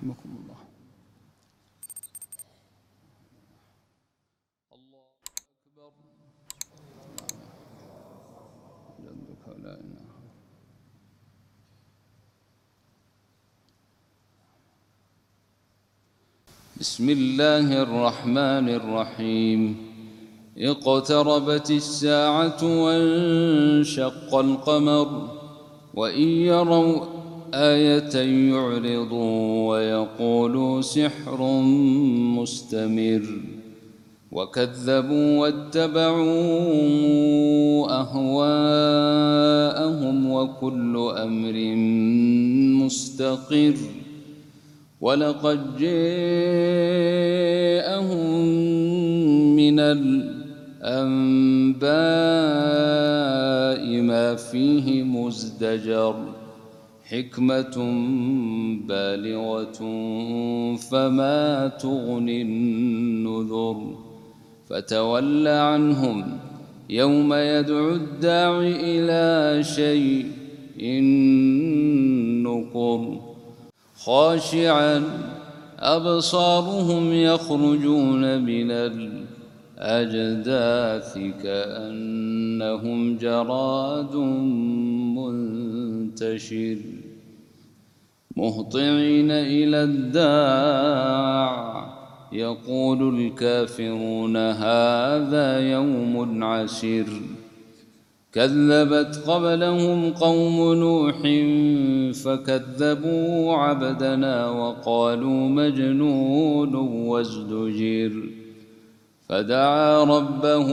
رحمكم الله. الله أكبر جدك لا إله بسم الله الرحمن الرحيم. اقتربت الساعة وانشق القمر وإن يروا آية يعرضوا ويقولوا سحر مستمر. وكذبوا واتبعوا أهواءهم وكل أمر مستقر. ولقد جاءهم من الأنباء ما فيه مزدجر. حكمة بالغة فما تغني النذر. فتول عنهم يوم يدعو الداع إلى شيء نقر خاشعا أبصارهم يخرجون من الأجداث كأنهم جراد منتشر. مهطعين إلى الداع. يقول الكافرون هذا يوم عسير. كذبت قبلهم قوم نوح فكذبوا عبدنا وقالوا مجنون وازدجر. فدعا ربه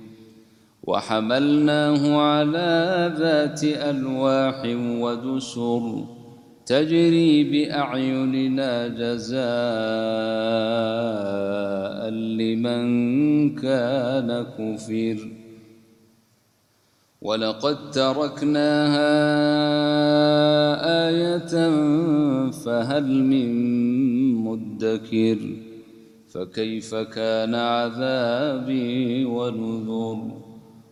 وحملناه على ذات ألواح ودسر تجري بأعيننا جزاء لمن كان كفر. ولقد تركناها آية فهل من مدكر؟ فكيف كان عذابي ونذر؟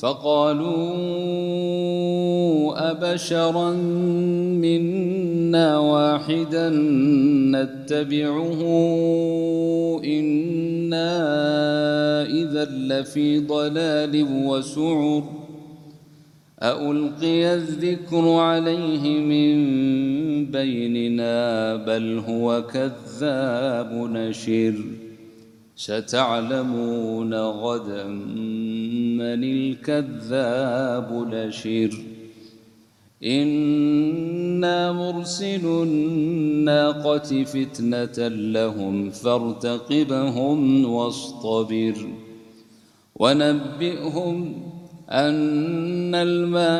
فقالوا أبشرا منا واحدا نتبعه إنا إذا لفي ضلال وسعر ألقي الذكر عليه من بيننا بل هو كذاب نشر ستعلمون غدا من الكذاب نشر إنا مرسل الناقة فتنة لهم فارتقبهم واصطبر. ونبئهم أن الماء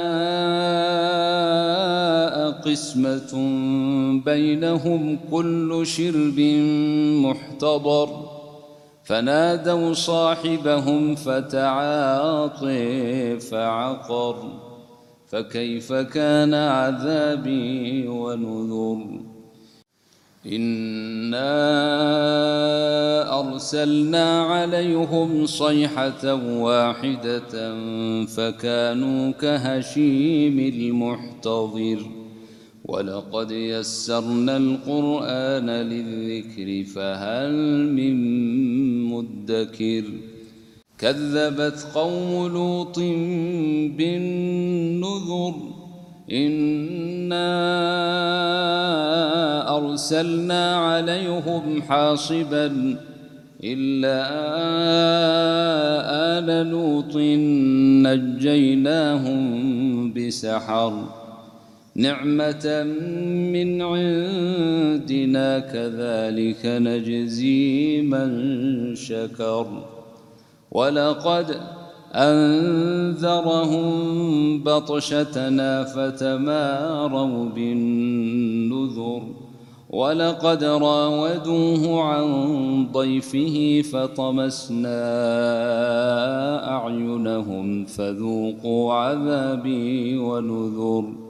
قسمة بينهم كل شرب محتضر. فنادوا صاحبهم فتعاطي فعقر فكيف كان عذابي ونذر إنا أرسلنا عليهم صيحة واحدة فكانوا كهشيم المحتضر ولقد يسرنا القرآن للذكر فهل من مدكر؟ كذبت قوم لوط بالنذر إنا أرسلنا عليهم حاصبا إلا آل لوط نجيناهم بسحر. نعمة من عندنا كذلك نجزي من شكر. ولقد أنذرهم بطشتنا فتماروا بالنذر. ولقد راودوه عن ضيفه فطمسنا أعينهم فذوقوا عذابي ونذر.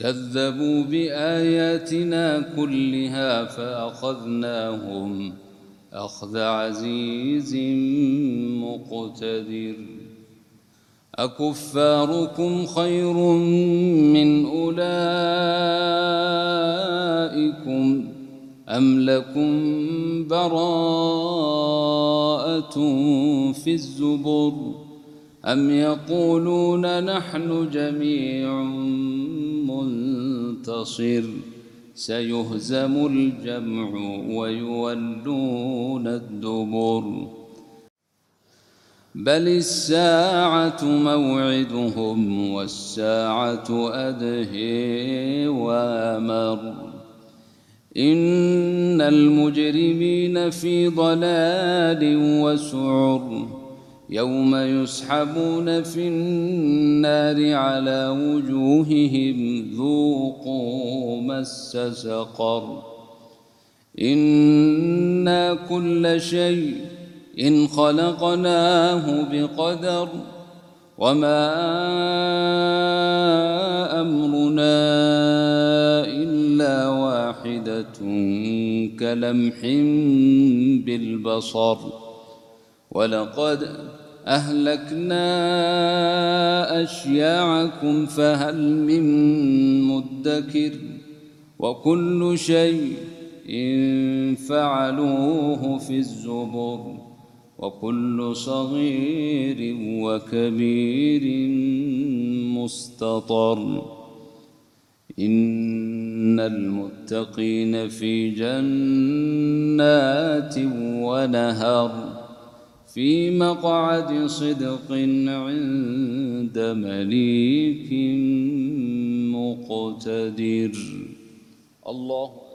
كذبوا بآياتنا كلها فأخذناهم. أخذ عزيز مقتدر. أكفاركم خير من أولئكم أم لكم براءة في الزبر أم يقولون نحن جميع منتصر سيهزم الجمع ويولون الدبر. بل الساعة موعدهم والساعة أدهي وامر. إن المجرمين في ضلال وسعر. يوم يسحبون في النار على وجوههم ذوقوا مس سقر. إنا كل شيء إن خلقناه بقدر وما أمرنا إلا واحدة كلمح بالبصر. ولقد أهلكنا أشياعكم فهل من مدكر وكل شيء إن فعلوه في الزبر وكل صغير وكبير مستطر إن المتقين في جنات ونهر في مقعد صدق عند مليك مقتدر. الله